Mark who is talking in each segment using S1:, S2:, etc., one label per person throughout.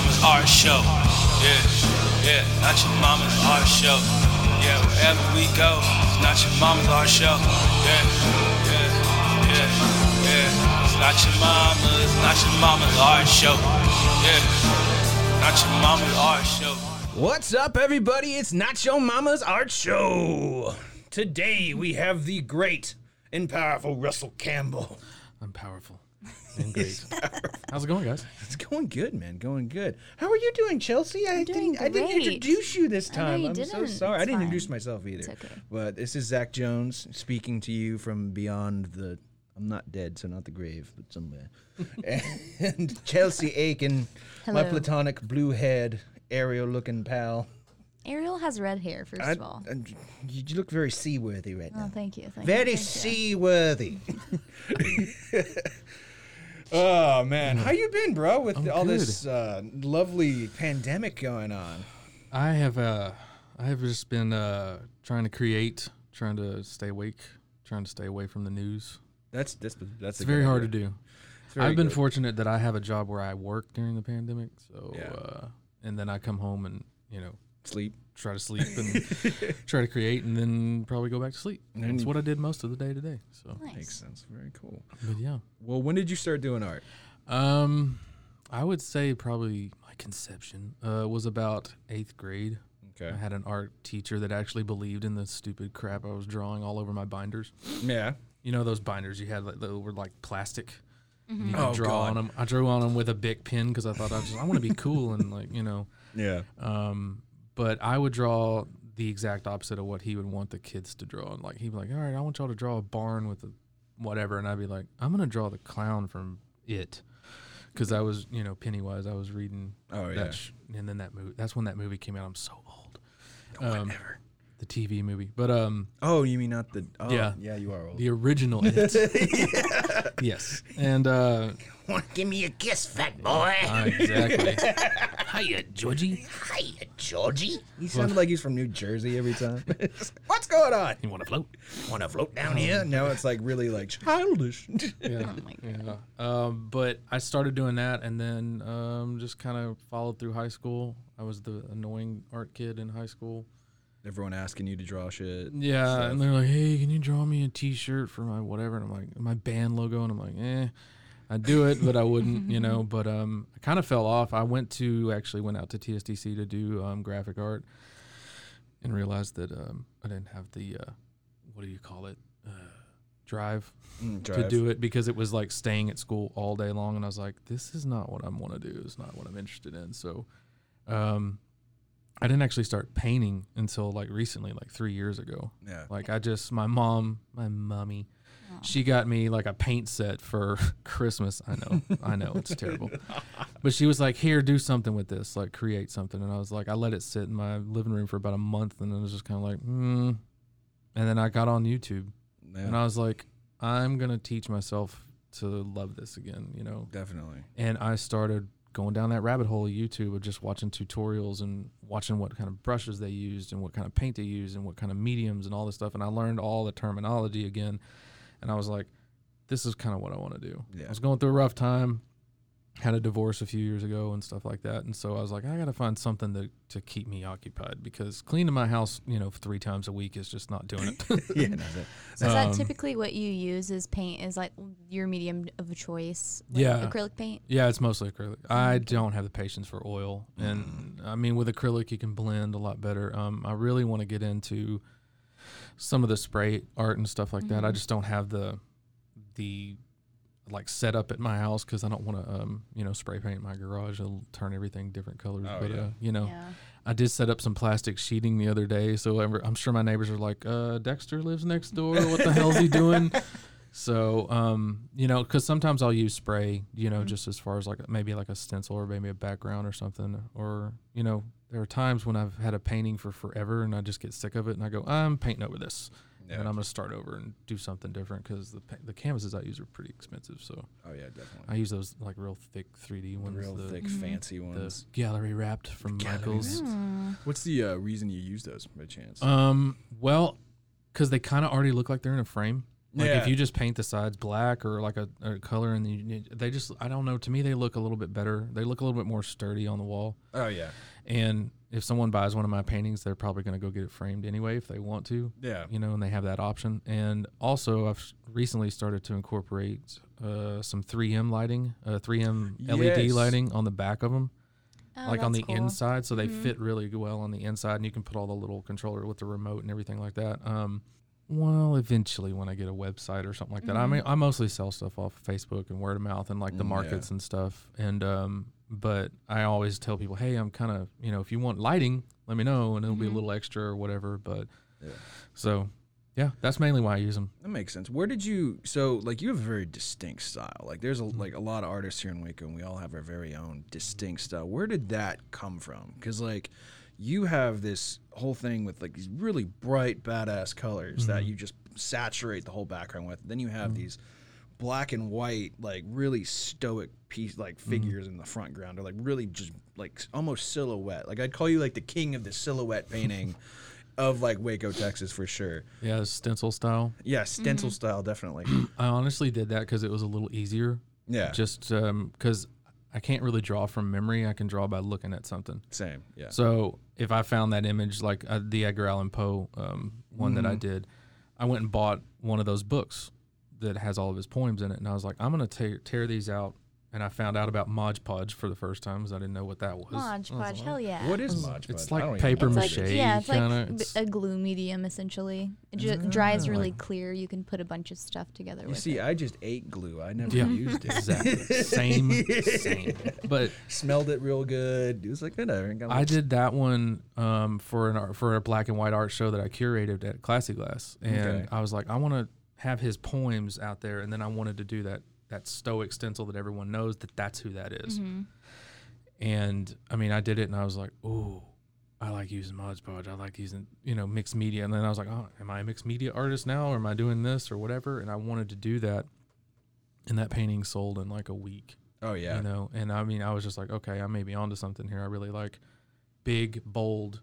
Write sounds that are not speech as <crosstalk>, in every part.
S1: Mama's art show. Yeah, yeah, not your mama's art show. Yeah, wherever we go, it's not your mama's art show. Yeah, yeah, yeah, yeah. It's not your mama's, not your mama's art show. Yeah, not your mama's art show.
S2: What's up, everybody? It's Nacho Mama's Art Show. Today we have the great and powerful Russell Campbell.
S3: I'm powerful and <laughs> great. How's it going, guys?
S2: It's going good, man. Going good. How are you doing, Chelsea? I
S4: doing
S2: didn't. I didn't
S4: great.
S2: introduce you this
S4: I know
S2: time.
S4: you
S2: I'm so
S4: didn't.
S2: sorry. I
S4: It's
S2: didn't introduce
S4: fine.
S2: myself either.
S4: It's okay.
S2: But this is Zach Jones speaking to you from beyond the. I'm not dead, so not the grave, but somewhere. <laughs> and Chelsea Aiken, my
S4: Hello.
S2: platonic blue head, Ariel-looking pal.
S4: Ariel has red hair, first
S2: I-
S4: of all.
S2: and you you look very seaworthy right
S4: Oh,
S2: now.
S4: thank you. Thank
S2: Very
S4: you, thank you.
S2: seaworthy. <laughs> oh man, how you been, bro? With
S3: I'm
S2: all
S3: good.
S2: this uh, lovely pandemic going on.
S3: I have uh, I have just been uh, trying to create, trying to stay awake, trying to stay away from the news.
S2: That's that's that's
S3: very hard to do. I've been
S2: good.
S3: fortunate that I have a job where I work during the pandemic, so
S2: Yeah.
S3: uh, and then I come home and you know
S2: Sleep.
S3: try to sleep and <laughs> try to create, and then probably go back to sleep.
S2: And
S3: That's what I did most of the day today. So,
S4: Nice.
S2: Makes sense. Very cool.
S3: but yeah,
S2: Well, when did you start doing art?
S3: um, I would say probably my conception uh, was about eighth grade.
S2: Okay.
S3: I had an art teacher that actually believed in the stupid crap I was drawing all over my binders.
S2: Yeah.
S3: You know those binders you had like, that were like plastic. And you
S2: Oh,
S3: could draw on
S2: God.
S3: them. I drew on them with a big pen because I thought I just I want to be cool and like you know.
S2: Yeah.
S3: Um, but I would draw the exact opposite of what he would want the kids to draw. And like he'd be like, "All right, I want y'all to draw a barn with a whatever," and I'd be like, "I'm gonna draw the clown from It," because I was you know Pennywise. I was reading
S2: Oh
S3: that,
S2: yeah.
S3: sh- and then that movie. That's when that movie came out. I'm so old. Um, the TV movie, but um,
S2: Oh, you mean not the? Oh,
S3: Yeah.
S2: Yeah, you are old.
S3: the original <laughs> It. Yes, and uh,
S5: Want to give me a kiss, fat boy?
S3: uh, exactly. <laughs>
S5: Hiya, Georgie. Hiya, Georgie.
S2: He sounded like he's from New Jersey every time. <laughs> What's going on?
S3: You want to float?
S5: Want to float down
S2: Yeah.
S5: here?
S2: Now it's like really like childish. <laughs>
S3: Yeah. yeah. Um, but I started doing that and then um, just kind of followed through high school. I was the annoying art kid in high school.
S2: Everyone asking you to draw shit.
S3: Yeah,
S2: stuff.
S3: and they're like, "Hey, can you draw me a T-shirt for my whatever?" And I'm like, "My band logo," and I'm like, "Eh." I'd do it, but I wouldn't, you <laughs> know. But um, I kind of fell off. I went to actually went out to TSTC to do um, graphic art, and realized that um, I didn't have the uh, what do you call it uh, drive,
S2: Mm,
S3: to do it because it was like staying at school all day long, and I was like, this is not what I want to do. It's not what I'm interested in. So, um, I didn't actually start painting until like recently, like three years ago.
S2: Yeah.
S3: Like I just my mom, my mummy, she got me like a paint set for <laughs> Christmas. I know, I know, it's terrible. <laughs> But she was like, "Here, do something with this, like create something." And I was like, I let it sit in my living room for about a month, and I was just kind of like, hmm. And then I got on YouTube, and I was like, I'm gonna teach myself to love this again, you know.
S2: Definitely.
S3: And I started going down that rabbit hole of YouTube of just watching tutorials and watching what kind of brushes they used and what kind of paint they used and what kind of mediums and all this stuff. And I learned all the terminology again. And I was like, this is kind of what I want to do.
S2: Yeah.
S3: I was going through a rough time. had a divorce a few years ago and stuff like that, and so I was like, I got to find something to to keep me occupied because cleaning my house, you know, three times a week is just not doing it. <laughs>
S6: yeah, no, that-
S4: So is that
S3: Um,
S4: typically what you use as paint? Is like your medium of choice? like
S3: Yeah.
S4: acrylic paint.
S3: Yeah, it's mostly acrylic. I don't have the patience for oil, and I mean with acrylic you can blend a lot better. Um, I really want to get into some of the spray art and stuff like that. I just don't have the the like setup at my house because I don't want to um you know spray paint my garage. It'll turn everything different colors.
S6: Oh,
S3: but
S6: yeah.
S3: uh, you know,
S4: Yeah.
S3: I did set up some plastic sheeting the other day, so I'm I'm sure my neighbors are like, uh, "Dexter lives next door. What the hell's he doing?" <laughs> So, um, you know, because sometimes I'll use spray, you know, just as far as like maybe like a stencil or maybe a background or something, or you know, there are times when I've had a painting for forever and I just get sick of it and I go, I'm painting over this,
S6: Yeah.
S3: and I'm gonna start over and do something different because the the canvases I use are pretty expensive, so
S6: oh yeah, definitely.
S3: I use those like real thick 3D ones,
S6: real
S3: the,
S6: thick,
S4: Mm-hmm.
S6: fancy
S3: the
S6: ones.
S3: gallery wrapped from
S6: gallery
S3: Michaels.
S4: Hmm.
S2: What's the uh, reason you use those by chance?
S3: Um, well, because they kind of already look like they're in a frame. Like
S2: Yeah.
S3: if you just paint the sides black or like a, a color, and you, they just I don't know. To me, they look a little bit better. They look a little bit more sturdy on the wall.
S2: oh yeah,
S3: And if someone buys one of my paintings, they're probably going to go get it framed anyway if they want to.
S2: yeah.
S3: You know, and they have that option. And also, I've recently started to incorporate uh, some 3M lighting, uh, 3M LED lighting on the back of them
S4: Oh,
S3: like on the
S4: cool.
S3: inside, so they fit really well on the inside, and you can put all the little controller with the remote and everything like that. Um, well, eventually when I get a website or something like that, I mean, I mostly sell stuff off Facebook and word of mouth and like the
S2: Mm, yeah.
S3: markets and stuff. And um, but I always tell people, hey, I'm kind of you know, if you want lighting, let me know, and it'll be a little extra or whatever. But
S2: Yeah.
S3: so yeah, that's mainly why I use them.
S2: That makes sense. Where did you? So, like, you have a very distinct style. Like, there's a, like a lot of artists here in Waco, and we all have our very own distinct style. Where did that come from? Because like, you have this whole thing with like these really bright, badass colors that mm-hmm. you just saturate the whole background with. Then you have mm-hmm. these black and white, like really stoic piece, like mm-hmm. figures in the front ground, or like really just like almost silhouette. Like I'd call you like the king of the silhouette <laughs> painting. Of like Waco, Texas, for sure.
S3: Yeah, stencil style.
S2: Yeah, stencil style, definitely. <clears throat>
S3: I honestly did that because it was a little easier.
S2: Yeah,
S3: Just um, because I can't really draw from memory, I can draw by looking at something.
S2: same. Yeah,
S3: So if I found that image, like uh, the Edgar Allan Poe um, one that I did, I went and bought one of those books that has all of his poems in it, and I was like, I'm gonna tear, tear these out. And I found out about Mod Podge for the first time because I didn't know what that was.
S4: Mod Podge,
S3: like,
S4: hell yeah.
S2: what is Mod
S3: It's
S2: Podge? I don't
S3: like paper
S4: It's
S2: it
S4: like,
S3: mache.
S4: yeah, it's like
S3: kinda.
S4: b-
S3: It's-
S4: a glue medium essentially. It ju- dries really clear. You can put a bunch of stuff together
S2: You
S4: with
S2: see,
S4: it.
S2: I just ate glue. I never
S3: Yeah.
S2: used it.
S3: Exactly. <laughs> same, same. But
S2: Smelled it real good. It was like whatever. Got
S3: I did that one um, for an art, for a black and white art show that I curated at Classy Glass, and
S2: Okay.
S3: I was like, I want to have his poems out there, and then I wanted to do that that stoic stencil that everyone knows that that's who that is.
S4: Mm-hmm.
S3: And I mean, I did it, and I was like, ooh. I like using Mod Podge. I like using, you know, mixed media. And then I was like, oh, am I a mixed media artist now? Or am I doing this or whatever? And I wanted to do that. And that painting sold in like a week
S2: Oh yeah.
S3: you know and i mean i was just like okay i may be onto something here i really like big bold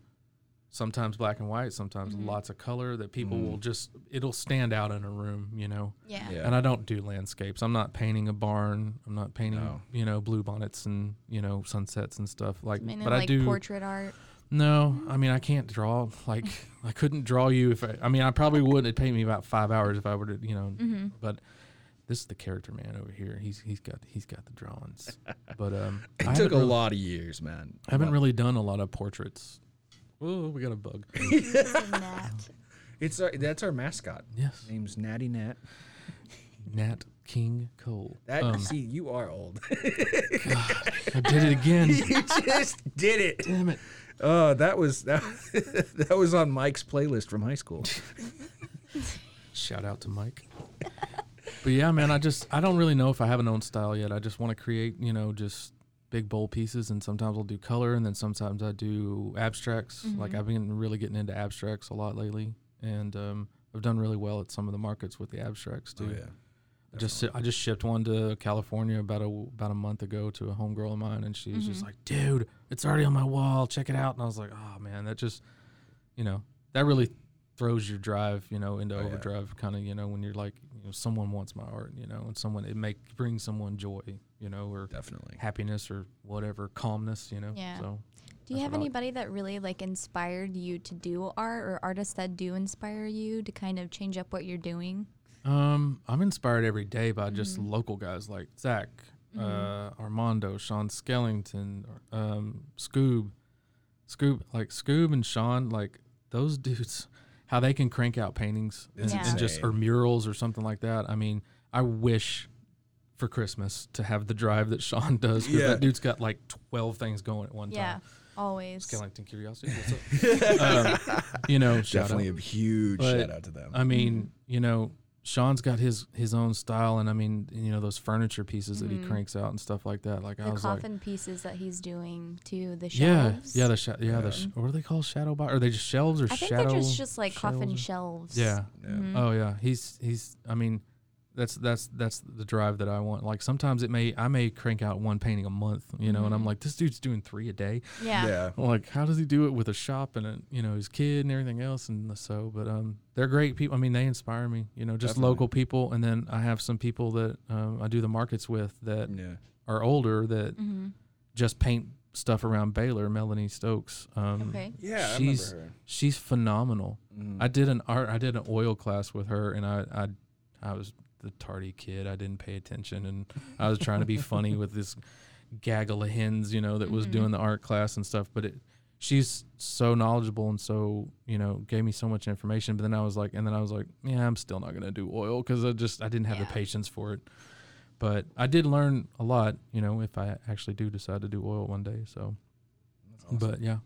S3: sometimes black and white sometimes lots of color that people will just it'll stand out in a room you know
S4: yeah.
S2: Yeah.
S3: and i don't do landscapes i'm not painting a barn i'm not painting
S2: No.
S3: you know blue bonnets and you know sunsets and stuff like
S4: Mainly
S3: but
S4: like
S3: i do
S4: portrait art.
S3: no i mean i can't draw like <laughs> i couldn't draw you if i i mean i probably would it'd take me about five hours if i were to you know
S4: Mm-hmm.
S3: but this is the character man over here he's he's got he's got the drawings but um <laughs>
S2: It
S3: I
S2: took
S3: haven't
S2: a
S3: really-
S2: lot of years, man.
S3: I haven't really done a lot of portraits. Oh, we got a bug. <laughs>
S4: That. <laughs>
S2: It's our, that's our mascot.
S3: yes,
S2: Name's Natty Nat.
S3: Nat King Cole.
S2: That
S3: Um,
S2: see, you are old. <laughs>
S3: I did it again.
S2: you just did it.
S3: Damn it.
S2: Oh, that was that, that was on Mike's playlist from high school.
S3: Shout out to Mike. But yeah, man, I just I don't really know if I have an own style yet. I just want to create, you know, just big bold pieces, and sometimes I'll do color, and then sometimes I do abstracts. Like I've been really getting into abstracts a lot lately, and um, I've done really well at some of the markets with the abstracts too. I just I just shipped one to California about a about a month ago to a homegirl of mine, and she was just like, "Dude, it's already on my wall. Check it out." And I was like, "Oh man, that just, you know, that really throws your drive, you know, into
S2: Oh,
S3: overdrive. Kind of, you know, when you're like, you know, someone wants my art, you know, and someone it make brings someone joy, you know, or
S2: Definitely.
S3: happiness or whatever, calmness, you know.
S4: Yeah.
S3: So
S4: Do you have
S3: what like.
S4: anybody that really like inspired you to do art or artists that do inspire you to kind of change up what you're doing?
S3: Um, I'm inspired every day by just
S4: Mm-hmm.
S3: local guys like Zach, uh, Armando, Sean Skellington, um, Scoob, Scoob, like Scoob and Sean, like those <laughs> dudes, how they can crank out paintings and,
S4: Yeah.
S3: and just or murals or something like that. I mean, I wish for Christmas to have the drive that Sean <laughs> does because
S2: Yeah.
S3: that dude's got like 12 things going at one time.
S4: Yeah,
S3: time.
S4: always.
S3: Skellington Curiosity, what's up? <laughs> um, you know, shout out.
S2: Definitely a huge
S3: But,
S2: shout out to them.
S3: I mean, you know, Sean's got his his own style, and I mean, you know, those furniture pieces that he cranks out and stuff like that. Like I
S4: Mm-hmm. The
S3: was like,
S4: coffin pieces that he's doing to The
S3: yeah,
S4: shelves.
S3: yeah, the sh- yeah, the sh- what are they called? Shadow box? Are they just shelves or
S4: I think
S3: shadow?
S4: they're just just like coffin
S3: shelves or-
S4: shelves.
S3: Yeah.
S4: Mhm.
S3: Oh yeah, he's he's. I mean, that's that's that's the drive that I want. Like sometimes it may I may crank out one painting a month, you know, and I'm like, this dude's doing three a day.
S4: Yeah.
S2: yeah.
S3: Like, how does he do it with a shop and a, you know his kid and everything else? And so, but um, they're great people. I mean, they inspire me. You know, just
S2: Definitely.
S3: local people, and then I have some people that um, I do the markets with that
S2: Yeah.
S3: are older that
S4: Mm-hmm.
S3: just paint stuff around Baylor. Melanie Stokes. Um,
S4: Okay.
S2: Yeah, I
S3: she's
S2: remember her.
S3: she's phenomenal.
S2: Mhm.
S3: I did an art. I did an oil class with her, and I I I was the tardy kid. I didn't pay attention, and I was trying to be funny with this gaggle of hens, you know, that was
S4: Mhm.
S3: doing the art class and stuff. But it, she's so knowledgeable and so you know gave me so much information. But then I was like, and then I was like, yeah, I'm still not gonna do oil because I just I didn't have
S4: Yeah.
S3: the patience for it. But I did learn a lot, you know, if I actually do decide to do oil one day. So,
S2: That's awesome.
S3: but yeah.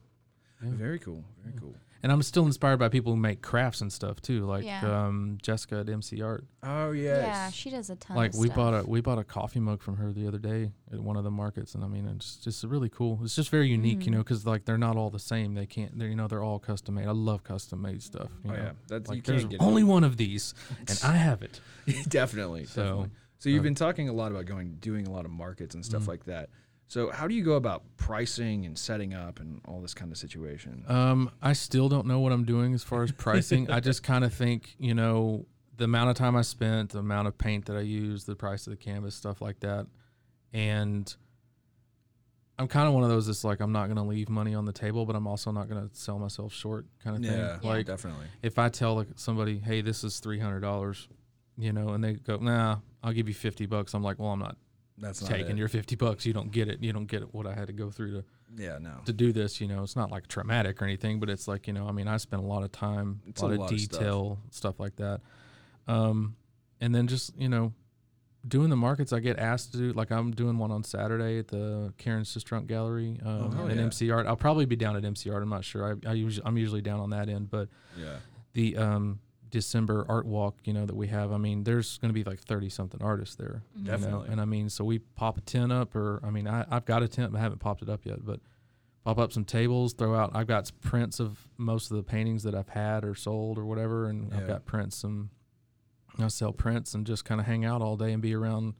S3: Yeah.
S2: Very cool. Very cool.
S3: And I'm still inspired by people who make crafts and stuff too, like
S4: Yeah.
S3: um, Jessica at MC Art.
S2: Oh yes.
S4: Yeah, she does a ton.
S3: like
S4: of
S3: we
S4: stuff.
S3: bought a we bought a coffee mug from her the other day at one of the markets, and I mean it's just really cool. It's just very unique,
S4: Mm-hmm.
S3: you know, because like they're not all the same. They can't, they're you know, they're all custom made. I love custom made stuff. You
S2: Oh
S3: know?
S2: yeah. That's
S3: like
S2: you
S3: there's
S2: can't get
S3: only one of these, <laughs> and I have it.
S2: definitely. <laughs>
S3: So,
S2: definitely. So you've
S3: uh,
S2: been talking a lot about going doing a lot of markets and
S3: Mm.
S2: stuff like that. So how do you go about pricing and setting up and all this kind of situation?
S3: Um, I still don't know what I'm doing as far as pricing. I just kind of think, you know, the amount of time I spent, the amount of paint that I used, the price of the canvas, stuff like that. And I'm kind of one of those that's like, I'm not going to leave money on the table, but I'm also not going to sell myself short kind of
S2: yeah,
S3: thing. Like,
S2: definitely.
S3: if I tell like somebody, hey, this is $300, you know, and they go, nah, I'll give you 50 bucks. I'm like, well, I'm not
S2: That's not
S3: taking your 50 bucks. You don't get it. You don't get what I had to go through to
S2: Yeah, no.
S3: to do this, you know, it's not like traumatic or anything, but it's like, you know, I mean, I spent a lot of time,
S2: It's
S3: a lot
S2: a
S3: of
S2: lot of stuff.
S3: detail, stuff. like that. Um, and then just, you know, doing the markets, I get asked to do, like I'm doing one on Saturday at the Karen Sistrunk Gallery um,
S2: hell
S3: at
S2: yeah.
S3: MC Art. I'll probably be down at MC Art. I'm not sure. I, I usually, I'm usually down on that end, but
S2: Yeah.
S3: the um, December art walk, you know, that we have, I mean, there's going to be like 30 something artists there. you know?
S2: Definitely.
S3: And I mean, so we pop a tent up, or I mean, I, I've got a tent, but I haven't popped it up yet, but pop up some tables, throw out, I've got prints of most of the paintings that I've had or sold or whatever. And
S2: Yeah.
S3: I've got prints, some, I sell prints and just kind of hang out all day and be around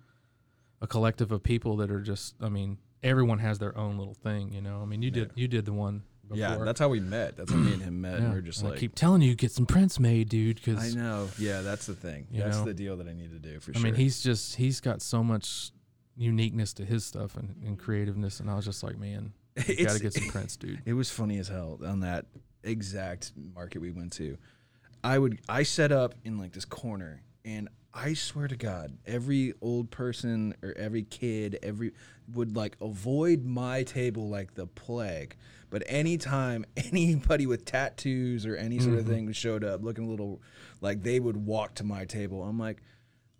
S3: a collective of people that are just, I mean, everyone has their own little thing, you know? I mean, you did, you did the one. Before.
S2: Yeah, that's how we met. That's how me and him met. And
S3: Yeah.
S2: we are just
S3: And
S2: like
S3: I keep telling you, get some prints made, dude. Because I
S2: know. Yeah, that's the thing.
S3: You
S2: that's
S3: know?
S2: the deal that I need to do for
S3: I
S2: sure.
S3: I mean, he's just he's got so much uniqueness to his stuff and, and creativeness, and I was just like, man, <laughs> you gotta get some <laughs> prints, dude.
S2: It was funny as hell on that exact market we went to. I would I set up in like this corner and I swear to God, every old person or every kid, every would like avoid my table like the plague. But anytime <laughs> anybody with tattoos or any sort of mm-hmm. thing showed up looking a little like they would walk to my table, I'm like,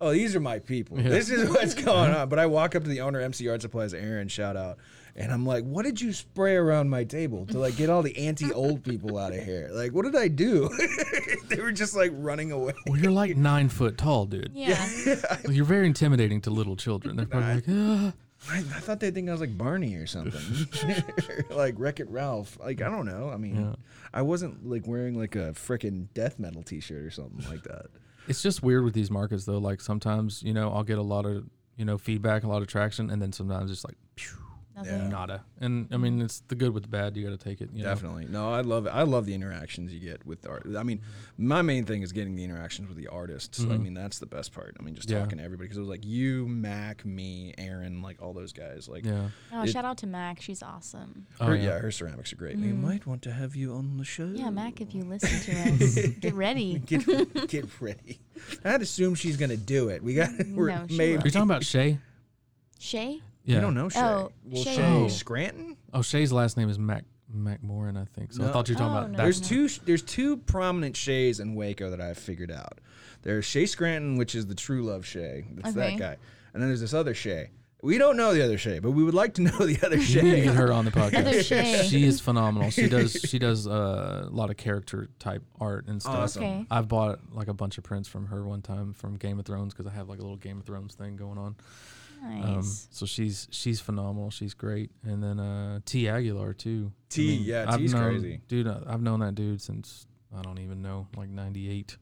S2: oh, these are my people. This is <laughs> what's going on. But I walk up to the owner, MC Art Supplies, Aaron, shout out, and I'm like, what did you spray around my table to like get all the anti-old people out of here? Like, what did I do? <laughs> they were just like running away.
S3: Well, you're like nine foot tall, dude.
S4: Yeah.
S3: Well, <laughs> You're very intimidating to little children. They're probably like, ah.
S2: I, I thought they'd think I was like Barney or something, <laughs> like Wreck It Ralph. Like I don't know. I mean,
S3: Yeah.
S2: I wasn't like wearing like a freaking death metal T-shirt or something like that.
S3: It's just weird with these markets though. Like sometimes, you know, I'll get a lot of, you know, feedback, a lot of traction, and then sometimes it's like, phew,
S4: Nothing.
S3: nada. And I mean, it's the good with the bad. You got to take it. You know?
S2: Definitely. No, I love it. I love the interactions you get with the art. I mean, my main thing is getting the interactions with the artists. I mean, that's the best part. I mean, just
S3: Mm-hmm. Yeah.
S2: talking to everybody because it was like you, Mac, me, Aaron, like all those guys. Like,
S3: Yeah.
S4: Oh,
S2: It-
S4: shout out to Mac. She's awesome.
S3: Oh,
S2: her,
S3: yeah.
S2: yeah. her ceramics are great. We might want to have you on the show.
S4: Yeah, Mac, if you listen to us, get ready. <laughs>
S2: get get ready. I'd assume she's gonna do it. We got. <laughs> We're
S4: No, she
S2: maybe.
S4: will.
S3: Are you talking about Shay?
S4: Shay?
S3: Yeah.
S2: We don't know Shay.
S4: Oh,
S2: well,
S4: Shay
S2: Shay?
S3: Oh.
S2: Scranton.
S3: Oh, Shay's last name is Mac Macmoran, I think. So I thought you were talking
S4: Oh,
S3: about
S4: no,
S3: that.
S2: There's
S4: no.
S2: two. There's two prominent Shays in Waco that I've figured out. There's Shay Scranton, which is the true love Shay. That's
S4: Okay.
S2: that guy. And then there's this other Shay. We don't know the other Shay, but we would like to know the other
S3: You need to
S2: Shay.
S3: get her on the podcast.
S4: Shay.
S3: She is phenomenal. She does she does uh, a lot of character type art and stuff.
S2: Awesome.
S4: Okay.
S3: I've bought like a bunch of prints from her one time from Game of Thrones because I have like a little Game of Thrones thing going on.
S4: Nice.
S3: Um, so she's she's phenomenal. She's great. And then uh, T Aguilar too. I
S2: T, yeah,
S3: I've
S2: T's
S3: known-
S2: crazy.
S3: dude. I- I've known that dude since I don't even know, like '98.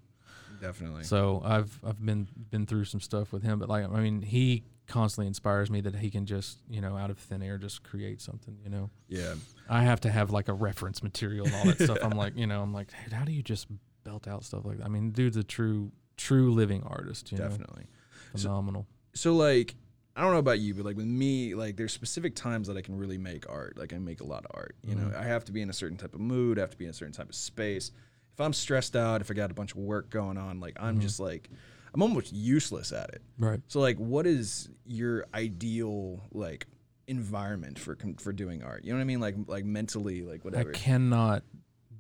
S2: Definitely.
S3: So I've I've been been through some stuff with him, but like I mean, he constantly inspires me that he can just you know out of thin air just create something. You know,
S2: yeah.
S3: I have to have like a reference material and all that <laughs> stuff. I'm like, you know, I'm like, dude, how do you just belt out stuff like that? I mean, dude's a true true living artist. You
S2: Definitely.
S3: know, phenomenal.
S2: so like I don't know about you, but like with me, like there's specific times that I can really make art. Like I make a lot of art. You
S3: Mm-hmm.
S2: know, I have to be in a certain type of mood. I have to be in a certain type of space. If I'm stressed out, if I got a bunch of work going on, like I'm
S3: Mm-hmm.
S2: just like I'm almost useless at it.
S3: Right.
S2: So like, what is your ideal like environment for for doing art? You know what I mean? Like like mentally, like whatever.
S3: I cannot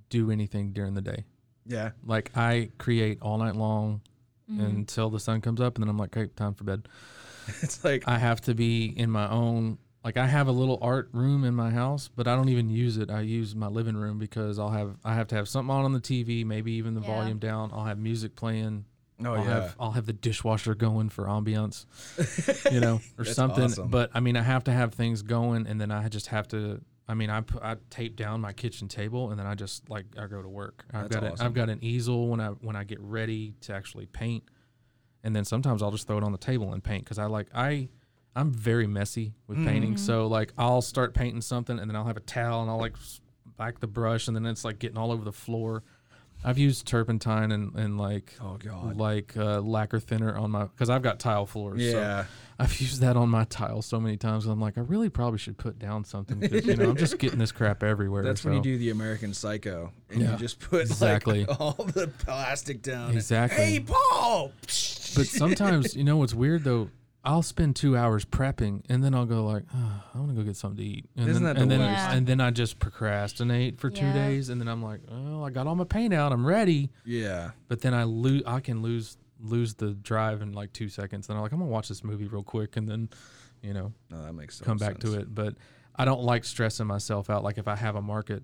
S3: do anything during the day.
S2: Yeah.
S3: Like I create all night long
S4: Mm-hmm.
S3: until the sun comes up, and then I'm like, okay, time for bed. <laughs>
S2: It's like
S3: I have to be in my own. Like I have a little art room in my house, but I don't even use it. I use my living room because I'll have I have to have something on on the TV, maybe even the
S4: Yeah.
S3: volume down. I'll have music playing.
S2: Oh
S3: I'll
S2: yeah.
S3: have I'll have the dishwasher going for ambiance, <laughs> you know, or something.
S2: awesome.
S3: But I mean, I have to have things going, and then I just have to. I mean, I I tape down my kitchen table, and then I just like I go to work. I've
S2: That's
S3: got
S2: awesome.
S3: I've got an easel when I when I get ready to actually paint, and then sometimes I'll just throw it on the table and paint because I like I. I'm very messy with
S2: Mm-hmm.
S3: painting, so like I'll start painting something, and then I'll have a towel, and I'll like back the brush, and then it's like getting all over the floor. I've used turpentine and, and like
S2: Oh, God.
S3: like uh, lacquer thinner on my because I've got tile floors.
S2: Yeah.
S3: so I've used that on my tile so many times. I'm like, I really probably should put down something because you know I'm just getting this crap everywhere.
S2: That's when you do the American Psycho, and
S3: Yeah.
S2: you just put
S3: Exactly.
S2: like <laughs> all the plastic down.
S3: Exactly.
S2: Hey, Paul.
S3: But sometimes <laughs> you know what's weird though. I'll spend two hours prepping, and then I'll go like, oh, I want to go get something to eat. And
S2: Isn't
S3: then,
S2: that the
S3: and then,
S4: worst?
S3: And then I just procrastinate for two
S4: Yeah.
S3: days, and then I'm like, oh, I got all my paint out, I'm ready.
S2: Yeah.
S3: But then I lose. I can lose lose the drive in like two seconds. Then I'm like, I'm gonna watch this movie real quick, and then, you know,
S2: No, that makes
S3: come back to it. But I don't like stressing myself out. Like if I have a market,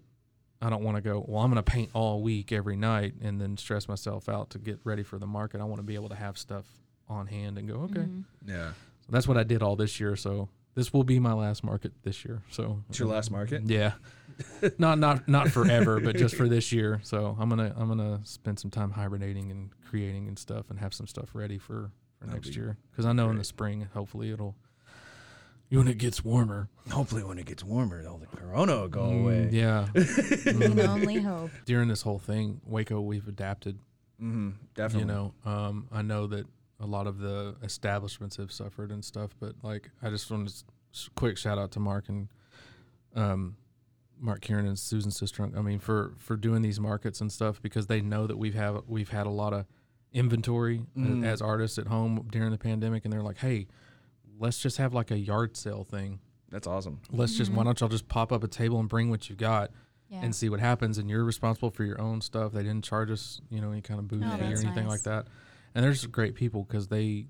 S3: I don't want to go. Well, I'm gonna paint all week every night, and then stress myself out to get ready for the market. I want to be able to have stuff on hand and go. Okay,
S4: Mm-hmm.
S2: Yeah.
S3: so that's what I did all this year. So this will be my last market this year. So
S2: It's your last market.
S3: yeah, <laughs> not not not forever, but just for this year. So I'm gonna I'm gonna spend some time hibernating and creating and stuff, and have some stuff ready for for
S2: That'll
S3: next
S2: be
S3: year. Because I know in the spring, hopefully it'll. When it gets warmer,
S2: Hopefully, when it gets warmer, all the corona will go
S3: Mm,
S2: away.
S3: Yeah, <laughs>
S4: We can only hope.
S3: during this whole thing, Waco, we've adapted.
S2: Mm-hmm. Definitely.
S3: You know, um, I know that a lot of the establishments have suffered and stuff, but like, I just want to s- quick shout out to Mark and um, Mark Kieran and Susan Sistrunk. I mean, for for doing these markets and stuff because they know that we've have we've had a lot of inventory a-
S2: Mhm.
S3: as artists at home during the pandemic, and they're like, hey. Let's just have like a yard sale thing.
S2: That's awesome.
S3: Let's just why don't y'all just pop up a table and bring what you got
S4: Yeah.
S3: and see what happens. And you're responsible for your own stuff. They didn't charge us, you know, any kind of booth
S4: Oh,
S3: fee or anything
S4: nice.
S3: like that. And there's great people because they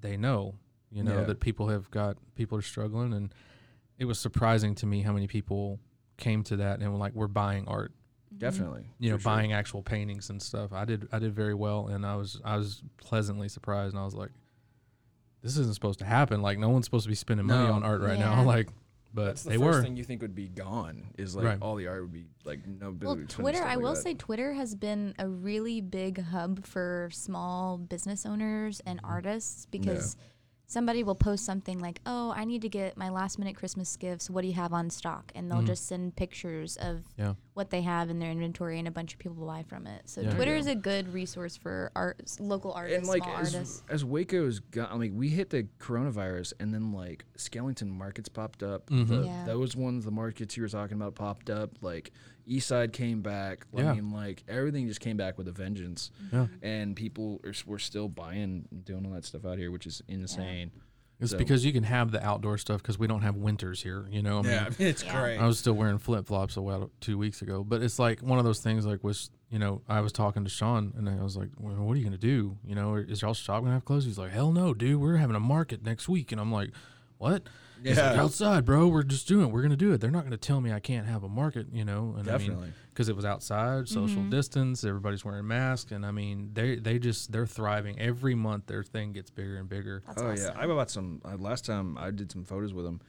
S3: they know, you know,
S2: Yeah.
S3: that people have got people are struggling, and it was surprising to me how many people came to that and were like, we're buying art, mm-hmm.
S2: Definitely.
S3: you know,
S2: sure.
S3: buying actual paintings and stuff. I did I did very well, and I was I was pleasantly surprised, and I was like, this isn't supposed to happen. Like no one's supposed to be spending money
S2: No.
S3: on art right
S4: Yeah.
S3: now. <laughs> Like, but
S2: That's the
S3: they
S2: first
S3: were.
S2: thing you think would be gone is like
S3: Right.
S2: all the art would be like no.
S4: Well,
S2: finished
S4: Twitter,
S2: stuff
S4: I
S2: like
S4: will
S2: that.
S4: say Twitter has been a really big hub for small business owners and
S2: Mm-hmm.
S4: artists because somebody will post something like, "Oh, I need to get my last minute Christmas gifts. What do you have on stock?" And they'll
S3: Mhm.
S4: just send pictures of
S3: Yeah.
S4: what they have in their inventory, and a bunch of people will buy from it. So
S3: Yeah.
S4: Twitter
S2: Yeah.
S4: is a good resource for art, local artists,
S2: and like
S4: small
S2: as,
S4: artists.
S2: as Waco's got, I mean, we hit the coronavirus, and then like Skellington markets popped up.
S3: Mhm.
S2: The,
S4: Yeah.
S2: Those ones, the markets you were talking about, popped up. Like East Side came back.
S3: Yeah.
S2: I mean, like everything just came back with a vengeance,
S3: Yeah.
S2: and people are, were still buying, and doing all that stuff out here, which is insane.
S3: It's
S2: So-
S3: because you can have the outdoor stuff because we don't have winters here. You know, I mean, <laughs>
S2: it's great.
S3: I was still wearing flip flops a while two weeks ago, but it's like one of those things. Like was you know, I was talking to Sean and I was like, well, "What are you gonna do? You know, is y'all shop gonna have closed?" He's like, "Hell no, dude. We're having a market next week." And I'm like, "What?" He's like,
S2: Yeah.
S3: outside, bro. We're just doing it. We're gonna do it. They're not gonna tell me I can't have a market. You know, and I
S2: Definitely.
S3: mean, because it was outside, social distance, everybody's wearing masks, and I mean, they they just they're thriving. Every month, their thing gets bigger and bigger.
S4: That's
S2: oh
S4: awesome.
S2: yeah, I bought some uh, last time. I did some photos with them,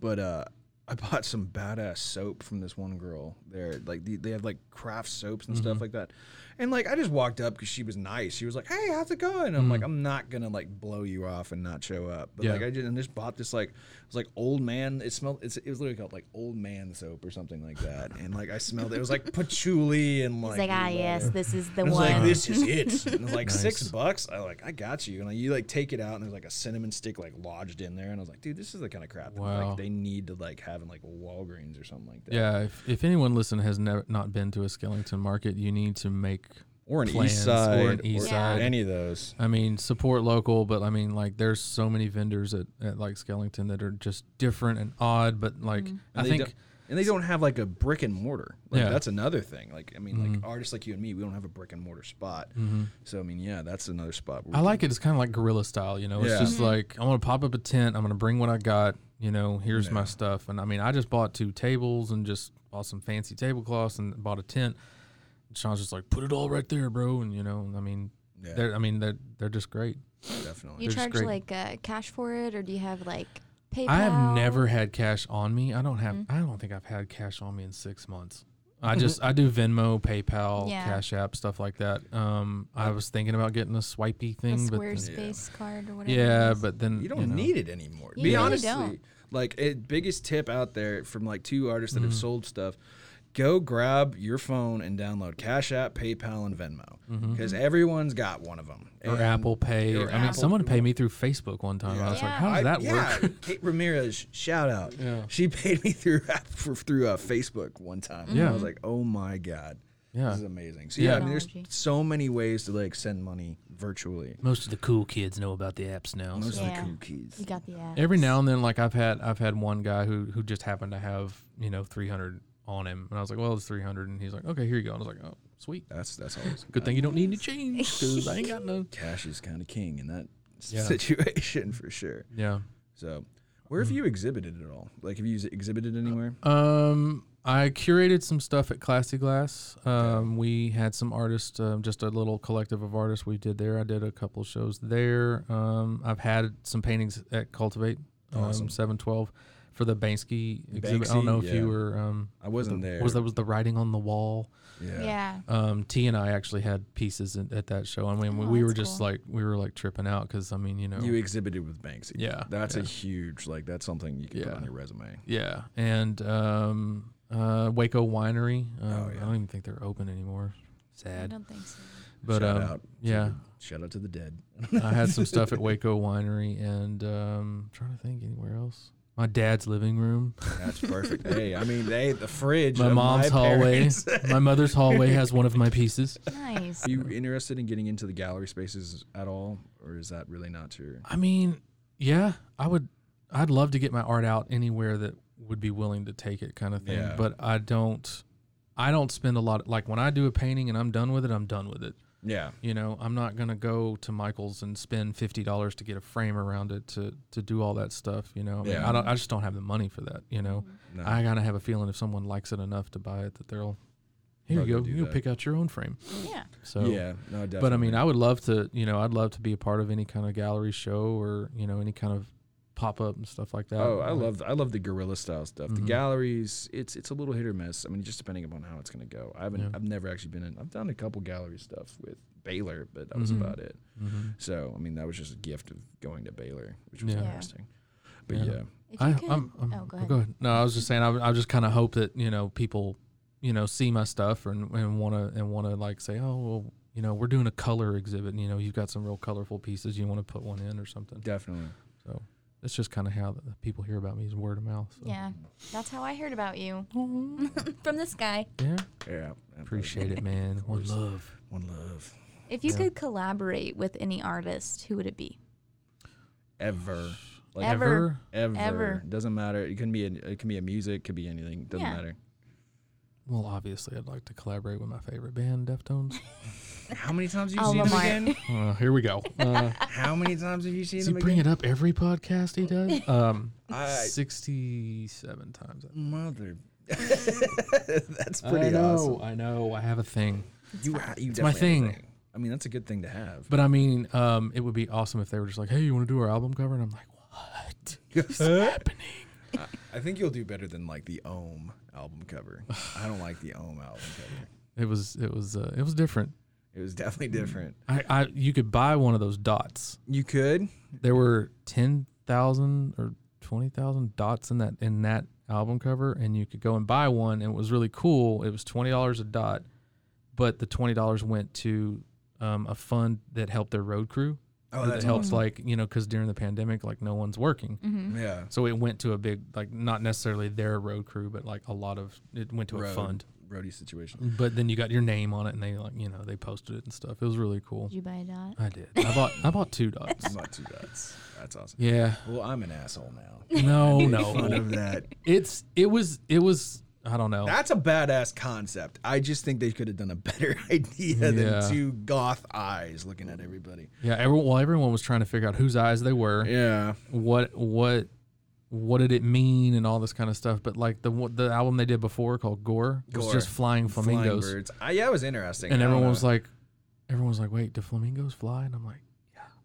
S2: but uh, I <laughs> bought some badass soap from this one girl. There, like the, they have like craft soaps and
S3: Mm-hmm.
S2: stuff like that. And like I just walked up because she was nice. She was like, "Hey, how's it going?" I'm like, "I'm not gonna like blow you off and not show up." But
S3: Mm. Yeah.
S2: like I just and just bought this like it was like old man. It smelled. It's, it was literally called like old man soap or something like that. And like I smelled it. It was like patchouli and like.
S4: It's like, ah,
S2: leather.
S4: yes, this is the
S2: I was
S4: one.
S2: like, this is it. <laughs> And it like
S3: Nice.
S2: six bucks. I like, I got you. And like, you like take it out, and there's like a cinnamon stick like lodged in there. And I was like, dude, this is the kind of crap that
S3: Wow.
S2: like they need to like have in like Walgreens or something like that.
S3: Yeah, if, if anyone listening has never not been to a Skellington market, you need to make
S2: or an
S3: plans
S2: east side,
S3: or an east
S4: side.
S2: any of those.
S3: I mean, support local, but I mean, like, there's so many vendors at, at like Skellington that are just different and odd. But like,
S4: Mm-hmm.
S3: I
S2: And they
S3: think
S2: don't- and they don't have like a brick and mortar. Like,
S3: Yeah.
S2: that's another thing. Like, I mean, like
S3: Mhm.
S2: artists like you and me, we don't have a brick and mortar spot.
S3: Mhm.
S2: So I mean, yeah, that's another spot. Where
S3: I like it. It's kind of like guerrilla style, you know. It's
S2: Yeah.
S3: just like I'm gonna pop up a tent. I'm gonna bring what I got. You know, here's my stuff. And I mean, I just bought two tables and just bought some fancy tablecloths and bought a tent. And Sean's just like, put it all right there, bro. And you know, I mean,
S2: Yeah,
S3: they're I mean they're they're just great.
S2: definitely.
S4: you
S3: they're just
S4: charge
S3: great.
S4: like uh, cash for it, or do you have like PayPal?
S3: I have never had cash on me. I don't have.
S4: Mhm.
S3: I don't think I've had cash on me in six months. I <laughs> just I do Venmo, PayPal,
S4: Yeah.
S3: Cash App, stuff like that. Um, I was thinking about getting a swipey
S4: a
S3: thing, but
S4: Squarespace card or whatever.
S3: yeah,
S4: it is.
S3: but then
S2: You don't
S3: know.
S2: need it anymore.
S4: You
S2: Be
S4: really
S2: honestly,
S4: don't.
S2: like it, biggest tip out there from like two artists that have sold stuff. Go grab your phone and download Cash App, PayPal, and Venmo because everyone's got one of them.
S3: or Apple Pay.
S2: or
S3: I mean, someone paid me through Facebook one time. I was like, how does
S2: I-
S3: that
S2: yeah,
S3: work? <laughs>
S2: Kate Ramirez, shout out.
S3: Yeah.
S2: She paid me through <laughs> for, through uh, Facebook one time.
S3: Yeah.
S2: I was like, oh my god,
S3: Yeah.
S2: this is amazing. So yeah, I mean, there's so many ways to like send money virtually.
S3: Most of the cool kids know about the apps now.
S2: Most
S3: so-
S2: of
S4: Yeah.
S2: the cookies.
S4: you got the app.
S3: Every now and then, like I've had, I've had one guy who who just happened to have you know 300 on him, and I was like, well, it's 300, and he's like, okay, here you go. And I was like, oh, sweet.
S2: That's that's always <laughs>
S3: Good thing you don't need any change because I ain't got no. <laughs>
S2: cash is kind of king in that
S3: Yeah.
S2: situation for sure.
S3: Yeah.
S2: So, where have you exhibited at all? Like, have you exhibited anywhere?
S3: Um, I curated some stuff at Classy Glass. Um, we had some artists, um, just a little collective of artists we did there. I did a couple shows there. Um, I've had some paintings at Cultivate,
S2: Awesome.
S3: um, seven twelve, for the Banksy exhibit. I don't know if
S2: yeah.
S3: you were. Um,
S2: I wasn't
S3: the-
S2: there.
S3: Was that was the writing on the wall?
S4: yeah.
S3: Um, T and I actually had pieces in, at that show. I mean, we,
S4: Oh,
S3: we were just
S4: cool.
S3: like we were like tripping out because I mean, you know,
S2: You exhibited with Banksy.
S3: Yeah,
S2: that's a huge like that's something you can put on your resume.
S3: Yeah, and um, uh, Waco Winery. Uh,
S2: Oh,
S3: I don't even think they're open anymore. Sad.
S4: I don't think so.
S3: but
S2: shout
S3: um,
S2: out.
S3: yeah,
S2: the- shout out to the dead.
S3: I had some stuff at <laughs> Waco Winery, and um, trying to think anywhere else. My dad's living room,
S2: That's perfect. hey, I mean, they the fridge.
S3: my
S2: of
S3: mom's hallway, <laughs> my mother's hallway has one of my pieces.
S4: Nice.
S2: Are you interested in getting into the gallery spaces at all, or is that really not your?
S3: I mean, yeah, I would. I'd love to get my art out anywhere that would be willing to take it, kind of thing.
S2: Yeah.
S3: But I don't. I don't spend a lot. Like when I do a painting and I'm done with it, I'm done with it.
S2: Yeah,
S3: You know, I'm not gonna go to Michael's and spend fifty dollars to get a frame around it to to do all that stuff. You know, I, mean,
S2: Yeah.
S3: I don't. I just don't have the money for that. You know, mm-hmm.
S2: no.
S3: I gotta have a feeling if someone likes it enough to buy it that they'll. Here you
S2: go
S3: go. You
S2: that.
S3: pick out your own frame.
S4: yeah.
S3: So
S2: yeah, no, definitely.
S3: but I mean, I would love to, you know, I'd love to be a part of any kind of gallery show or, you know, any kind of pop up and stuff like that.
S2: Oh, I
S3: Like,
S2: love I love the guerrilla style stuff. The
S3: Mhm.
S2: galleries, it's it's a little hit or miss. I mean, just depending upon how it's gonna go. I haven't
S3: Yeah.
S2: I've never actually been in. I've done a couple gallery stuff with Baylor, but that was
S3: Mhm.
S2: about it.
S3: Mhm.
S2: So I mean, that was just a gift of going to Baylor, which was
S3: Yeah.
S4: Yeah.
S2: interesting. But
S3: Yeah.
S2: yeah,
S3: I,
S4: could,
S3: I'm, I'm,
S4: oh, go ahead.
S3: go ahead. No, I was just saying. I, I just kind of hope that you know people, you know, see my stuff and and want to and want to like say, oh, well, you know, we're doing a color exhibit. And, you know, you've got some real colorful pieces. You want to put one in or something.
S2: definitely.
S3: So that's just kind of how the people hear about me is word of mouth. So.
S4: Yeah, that's how I heard about you <laughs> from this guy.
S3: Yeah.
S2: Yeah,
S3: Appreciate it, man. One love.
S2: One love.
S4: If you
S3: Yeah.
S4: could collaborate with any artist, who would it be?
S2: Ever. Like
S4: Ever.
S2: ever.
S4: Ever.
S2: Doesn't matter. It can be a, it can be a music, could be anything. Doesn't
S4: Yeah.
S2: matter.
S3: Well, obviously, I'd like to collaborate with my favorite band, Deftones. <laughs>
S2: How many times have you
S4: Alma
S2: seen
S4: Mart.
S2: them again? <laughs>
S3: uh, here we go. <laughs> Uh,
S2: How many times have you seen
S3: does he
S2: them
S3: bring
S2: again?
S3: it up every podcast he does? Um,
S2: I-
S3: sixty-seven times.
S2: Mother. That's pretty
S3: I know,
S2: awesome.
S3: I know. I have a thing.
S2: You, ha- you
S3: It's my
S2: definitely have a
S3: thing.
S2: I mean, that's a good thing to have.
S3: But I mean, um, it would be awesome if they were just like, "Hey, you want to do our album cover?" And I'm like, "What is happening?"
S2: I think you'll do better than like the Ohm album cover. I don't like the <laughs> Ohm album cover.
S3: It was, it was, uh, it was different.
S2: It was definitely different.
S3: I, I, you could buy one of those dots.
S2: You could.
S3: There were ten thousand or twenty thousand dots in that in that album cover, and you could go and buy one. And it was really cool. It was twenty dollars a dot, but the twenty dollars went to um, a fund that helped their road crew.
S2: Oh,
S3: that helps
S2: awesome.
S3: like you know because during the pandemic, like no one's working.
S4: Mm-hmm.
S2: Yeah.
S3: So it went to a big, like not necessarily their road crew, but like a lot of it went to a fund.
S2: Roadie situation.
S3: But then you got your name on it, and they like you know they posted it and stuff. It was really cool.
S4: Did you buy a dot?
S3: I did. I bought I bought two <laughs> dots.
S2: I'm not too dots. That's awesome.
S3: Yeah.
S2: Well, I'm an asshole now.
S3: No,
S2: Fun
S3: no.
S2: of that.
S3: It's it was it was I don't know.
S2: That's a badass concept. I just think they could have done a <laughs> better idea
S3: Yeah.
S2: than two goth eyes looking at everybody.
S3: Yeah. Everyone, well, everyone was trying to figure out whose eyes they were.
S2: Yeah.
S3: What what what did it mean and all this kind of stuff. But like the the album they did before called Gore was just flying flamingos,
S2: Flying birds. I, yeah, it was interesting.
S3: and everyone was like, everyone was like, wait, do flamingos fly? And I'm like.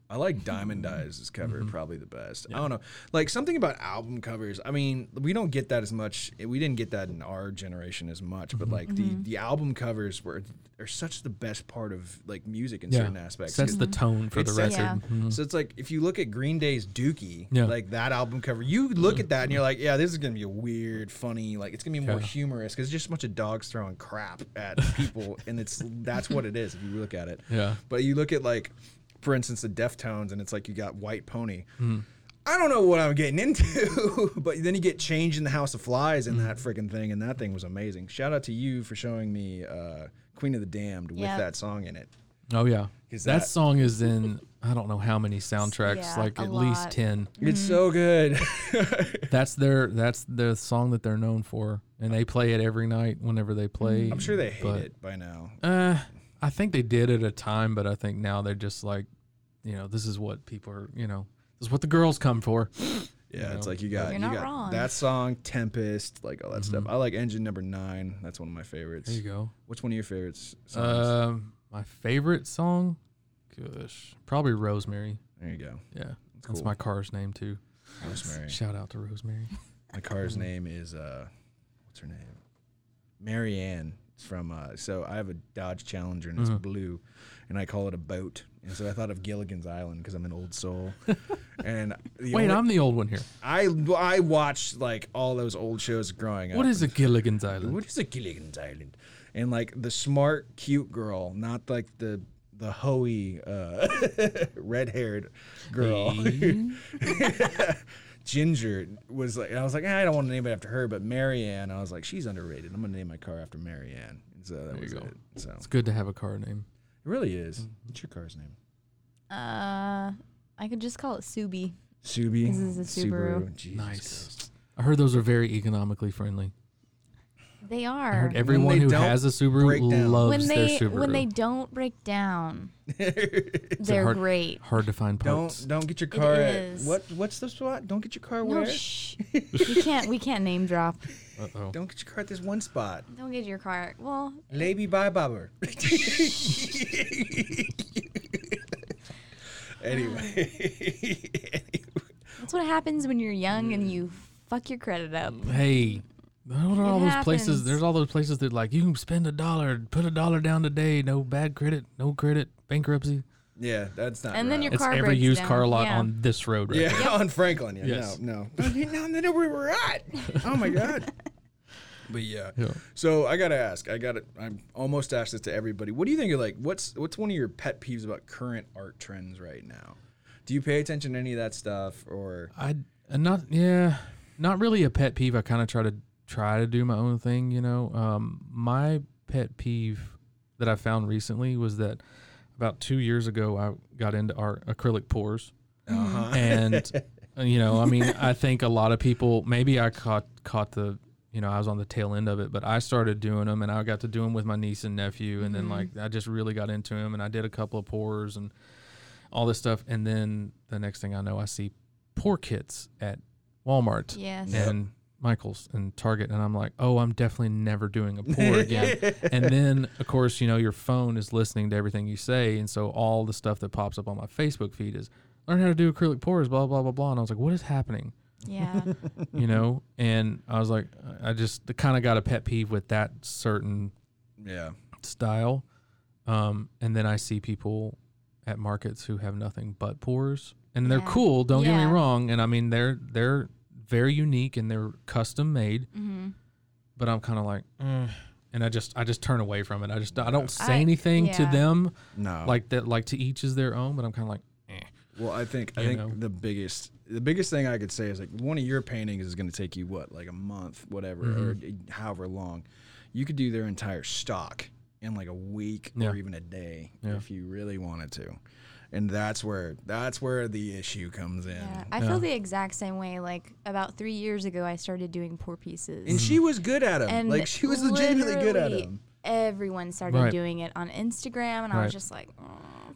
S2: I like Diamond Eyes' cover
S3: Mhm.
S2: probably the best. I don't know, like something about album covers. I mean, we don't get that as much. We didn't get that in our generation as much. But like
S4: Mhm.
S2: the the album covers were are such the best part of like music in
S3: Yeah.
S2: certain aspects.
S3: Sets the
S4: Mhm.
S3: tone for the
S2: sets
S3: record.
S4: it.
S3: Mhm.
S2: So it's like if you look at Green Day's Dookie,
S3: Yeah.
S2: like that album cover, you look at that and you're like, yeah, this is gonna be a weird, funny, like it's gonna be more
S3: Yeah.
S2: humorous because it's just a bunch of dogs throwing crap at people, and it's that's what it is if you look at it.
S3: Yeah.
S2: But you look at like, for instance, the Deftones, and it's like you got White Pony.
S3: Mhm.
S2: I don't know what I'm getting <laughs> into, but then you get changed in the House of Flies in that freaking thing, and that thing was amazing. Shout out to you for showing me uh, Queen of the Damned with
S4: Yep.
S2: that song in it.
S3: Oh yeah,
S2: 'Cause
S3: that,
S2: that-
S3: song is in I don't know how many soundtracks,
S4: Yeah,
S3: like
S4: a
S3: at least
S4: lot.
S3: ten.
S2: It's so good. <laughs>
S3: That's their that's the song that they're known for, and they play it every night whenever they play.
S2: I'm sure they hate
S3: but,
S2: it by now.
S3: Uh, I think they did at a time, but I think now they're just like, you know, this is what people are, you know, this is what the girls come for.
S2: Yeah,
S3: You
S2: it's
S3: know?
S2: like you got
S4: You're
S2: you got
S4: wrong.
S2: that song, Tempest, like all that stuff.
S3: Mhm.
S2: I like Engine Number Nine. That's one of my favorites.
S3: There you go.
S2: What's one of your favorites? Songs?
S3: Um, my favorite song, gosh, probably Rosemary.
S2: there you go.
S3: Yeah,
S2: That's
S3: that's
S2: cool.
S3: my car's name too.
S2: Rosemary.
S3: Shout out to Rosemary.
S2: My car's <laughs> name is uh, what's her name? Mary Ann. It's from uh, so I have a Dodge Challenger and it's
S3: Mhm.
S2: blue, and I call it a boat. And so I thought of Gilligan's Island because I'm an old soul. <laughs> and
S3: Wait,
S2: only-
S3: I'm the old one here.
S2: I I watched like all those old shows growing up.
S3: What is a Gilligan's Island?
S2: What is a Gilligan's Island? And like the smart, cute girl, not like the the hoey, uh, <laughs> red haired girl. <laughs> Ginger was like, I was like, "Ah, I don't want to name it after her, but Mary Ann. I was like, she's underrated. I'm gonna name my car after Mary Ann. And so that
S3: There you
S2: was
S3: go.
S2: it. So
S3: It's good to have a car name.
S2: it really is. What's your car's name?
S4: Uh, I could just call it Subi.
S2: Subi.
S4: This is a Subaru.
S2: Jesus
S3: Nice.
S2: Christ.
S3: I heard those are very economically friendly.
S4: They
S3: I
S4: are.
S3: heard everyone
S2: they
S3: who
S2: don't
S3: has a
S2: break
S3: Subaru
S2: down.
S3: loves
S4: when
S3: their
S4: they
S3: Subaru.
S4: when they don't break down, <laughs> they're
S3: hard,
S4: great.
S3: Hard to find parts.
S2: Don't don't get your car at
S4: is.
S2: what what's the spot? Don't get your car
S4: No,
S2: where?
S4: shh. <laughs> we can't we can't name drop.
S3: Uh oh.
S2: Don't get your car at this one spot.
S4: Don't get your car. Well,
S2: Lady by Bobber. <laughs> anyway.
S4: that's what happens when you're young and you fuck your credit up.
S3: Hey, what are all those places? There's all those places that like you can spend a dollar, put a dollar down today, no bad credit, no credit, bankruptcy.
S2: Yeah, that's not.
S4: And then
S2: right.
S4: your
S3: It's
S4: car
S3: every used
S4: down.
S3: car lot
S4: Yeah.
S3: on this road right
S2: Yeah,
S3: now. <laughs>
S2: on Franklin. Yeah,
S3: Yes.
S2: no, no, <laughs> no, no, no, where we're at. Oh my god. <laughs> But yeah.
S3: Yeah.
S2: So I gotta ask. I gotta. I'm almost asked this to everybody. What do you think of like? What's what's one of your pet peeves about current art trends right now? Do you pay attention to any of that stuff or?
S3: I uh, not yeah, not really a pet peeve. I kind of try to try to do my own thing. You know, um, my pet peeve that I found recently was that about two years ago I got into art acrylic pours,
S2: Uh-huh.
S3: and <laughs> you know, I mean, I think a lot of people maybe I caught caught the you know I was on the tail end of it, but I started doing them and I got to do them with my niece and nephew, and then like I just really got into them and I did a couple of pours and all this stuff, and then the next thing I know, I see pour kits at Walmart
S4: Yes.
S3: and Michaels and Target, and I'm like, oh, I'm definitely never doing a <laughs> pour again. and then, of course, you know, your phone is listening to everything you say, and so all the stuff that pops up on my Facebook feed is learn how to do acrylic pours, blah blah blah blah. And I was like, what is happening?
S4: Yeah. <laughs>
S3: You know, and I was like, I just kind of got a pet peeve with that certain
S2: Yeah.
S3: style. Um, and then I see people at markets who have nothing but pours, and they're cool. Don't get me wrong, and I mean they're they're very unique and they're custom made.
S4: hmm
S3: But I'm kind of like, eh. and I just I just turn away from it. I just I don't say
S4: I-
S3: anything to them
S2: No.
S3: like that. Like to each is their own. But I'm kind of like, eh.
S2: Well, I think I
S3: You
S2: think
S3: know?
S2: the biggest the biggest thing I could say is like one of your paintings is going to take you what like a month, whatever, or however long. You could do their entire stock in like a week
S3: Yeah.
S2: or even a day
S3: Yeah.
S2: if you really wanted to, and that's where that's where the issue comes in.
S4: Yeah. I
S3: Yeah.
S4: feel the exact same way. Like about three years ago, I started doing pour pieces.
S2: And she was good at them.
S4: And
S2: like she was legitimately good at
S4: literally
S2: them.
S4: Everyone started
S3: Right.
S4: doing it on Instagram, and I was just like, oh,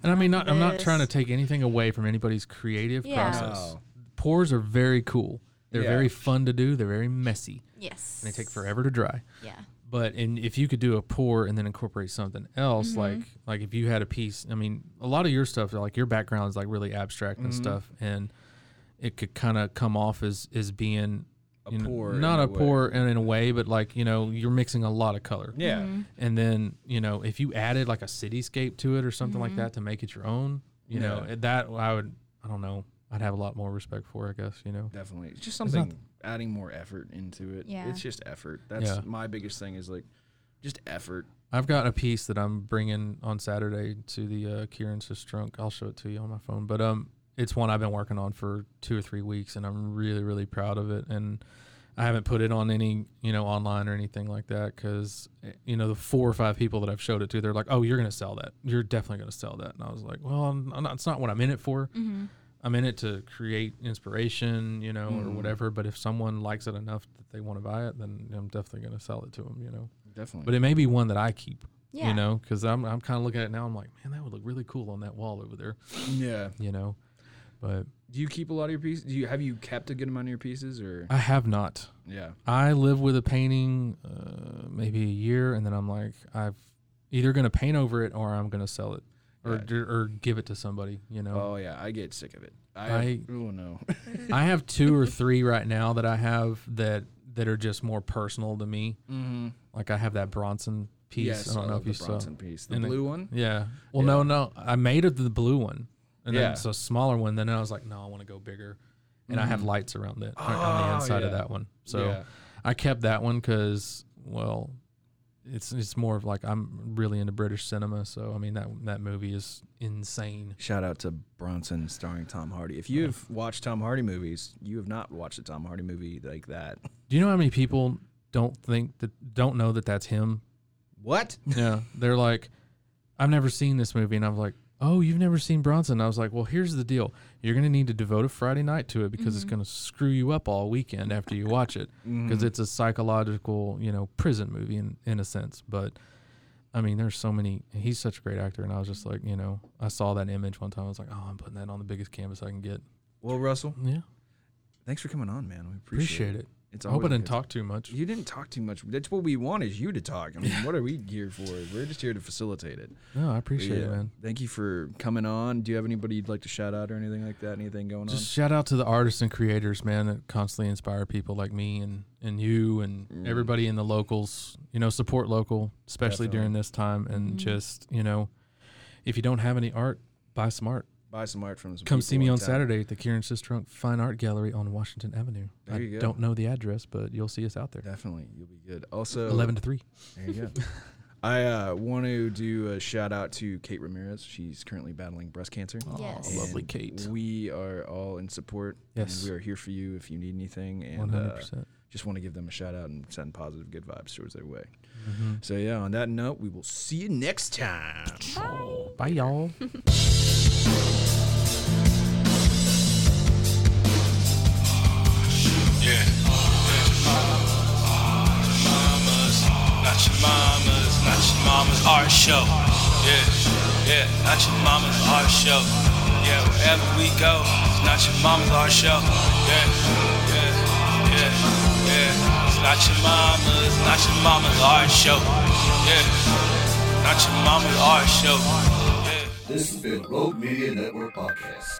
S3: And I mean, not, I'm not trying to take anything away from anybody's creative
S4: Yeah.
S3: process.
S2: No.
S3: Pours are very cool. They're
S2: Yeah.
S3: very fun to do. They're very messy.
S4: yes,
S3: And they take forever to dry.
S4: Yeah,
S3: But in, if you could do a pour and then incorporate something else,
S4: Mm-hmm.
S3: like like if you had a piece, I mean, a lot of your stuff, like your background is like really abstract
S2: Mm-hmm.
S3: and stuff, and it could kind of come off as as being
S2: A
S3: you know,
S2: pour in
S3: not
S2: a
S3: a pour in, in a way, but like you know, you're mixing a lot of color.
S2: Yeah.
S4: Mm-hmm.
S3: And then you know, if you added like a cityscape to it or something like
S4: Mm-hmm.
S3: that to make it your own, you know, that I would, I don't know, I'd have a lot more respect for, I guess, you know.
S2: Definitely. It's just something
S3: not-
S2: adding more effort into it.
S4: Yeah.
S2: It's just effort. That's
S3: Yeah.
S2: my biggest thing is like just effort.
S3: I've got a piece that I'm bringing on Saturday to the uh, Kieran Sistrunk. I'll show it to you on my phone, but um, it's one I've been working on for two or three weeks, and I'm really really proud of it. And I haven't put it on any you know online or anything like that because you know the four or five people that I've showed it to, they're like, "Oh, you're gonna sell that. You're definitely gonna sell that." And I was like, "Well, I'm, I'm not, it's not what I'm in it for.
S4: Mm-hmm.
S3: I'm in it to create inspiration, you know, or
S2: Mhm.
S3: whatever. But if someone likes it enough that they want to buy it, then I'm definitely gonna sell it to them, you know."
S2: Definitely.
S3: But it may be one that I keep
S4: yeah.
S3: you know because i'm, I'm kind of looking at it now i'm like man that would look really cool on that wall over there
S2: yeah.
S3: you know but
S2: Do you keep a lot of your pieces? Do you have you kept a good amount of your pieces or
S3: i have not
S2: yeah.
S3: i live with a painting uh, maybe a year and then i'm like i've either gonna paint over it or i'm gonna sell it or,
S2: Yeah.
S3: or give it to somebody you know
S2: Oh yeah, I get sick of it. I,
S3: I-
S2: oh no. <laughs>
S3: i have two or three right now that i have that that are just more personal to me
S2: mm-hmm.
S3: like i have that bronson piece
S2: Yes,
S3: i don't know if you
S2: the
S3: saw
S2: Bronson piece. The
S3: And it-
S2: blue one.
S3: Yeah. Well,
S2: Yeah.
S3: no, no. I made it the blue one, and
S2: Yeah.
S3: then it's a smaller one. Then I was like, no, I want to go bigger, and I have
S2: Mhm.
S3: lights around it on
S2: Oh,
S3: the inside of that one. So
S2: yeah.
S3: I kept that one because, well, it's it's more of like I'm really into British cinema. So I mean that that movie is insane.
S2: Shout out to Bronson starring Tom Hardy. If you've watched Tom Hardy movies, you have not watched a Tom Hardy movie like that.
S3: Do you know how many people don't think that don't know that that's him?
S2: What?
S3: Yeah, they're like, I've never seen this movie, and I'm like, oh, you've never seen Bronson? I was like, well, here's the deal: you're gonna need to devote a Friday night to it because it's gonna screw you up all weekend after you watch it because
S2: Mhm.
S3: it's a psychological, you know, prison movie in in a sense. But I mean, there's so many. He's such a great actor, and I was just like, you know, I saw that image one time. I was like, oh, I'm putting that on the biggest canvas I can get.
S2: Well, Russell,
S3: Yeah,
S2: thanks for coming on, man. We
S3: appreciate
S2: appreciate,
S3: it.
S2: It's
S3: I hope I didn't talk too much.
S2: You didn't talk too much. That's what we want is you to talk. I mean, what are we here for? We're just here to facilitate it.
S3: No, I appreciate
S2: Yeah.
S3: it, man.
S2: Thank you for coming on. Do you have anybody you'd like to shout out or anything like that? Anything going on?
S3: Just shout out to the artists and creators, man, that constantly inspire people like me and, and you and
S2: Mm.
S3: everybody in the locals. You know, support local, especially during this time. And just, you know, if you don't have any art, buy some art.
S2: On? Buy some art from some
S3: Come see me on
S2: town.
S3: Saturday at the Kieran Sistrunk Fine Art Gallery on Washington Avenue.
S2: There
S3: I
S2: you go.
S3: don't know the address, but you'll see us out there.
S2: Definitely, you'll be good. Also,
S3: 11 to 3.
S2: There you go. <laughs> I uh, want to do a shout out to Kate Ramirez. She's currently battling breast cancer.
S4: Yes.
S2: And
S3: lovely Kate.
S2: We are all in support.
S3: Yes.
S2: And we are here for you if you need anything. And
S3: 100%.
S2: Uh, just want to give them a shout out and send positive, good vibes towards their way.
S3: Mm-hmm.
S2: So, yeah, on that note, we will see you next time.
S3: Bye, y'all. <laughs>
S1: Yeah. Mamas, not your mamas, not your mama's art show. Yeah, yeah, not your mama's art show. Yeah, wherever we go, it's not your mama's art show. Yeah, not your mama's, not your mama's art show. Yeah, not your mama's art show. Yeah.
S7: This has been Rogue Media Network Podcast.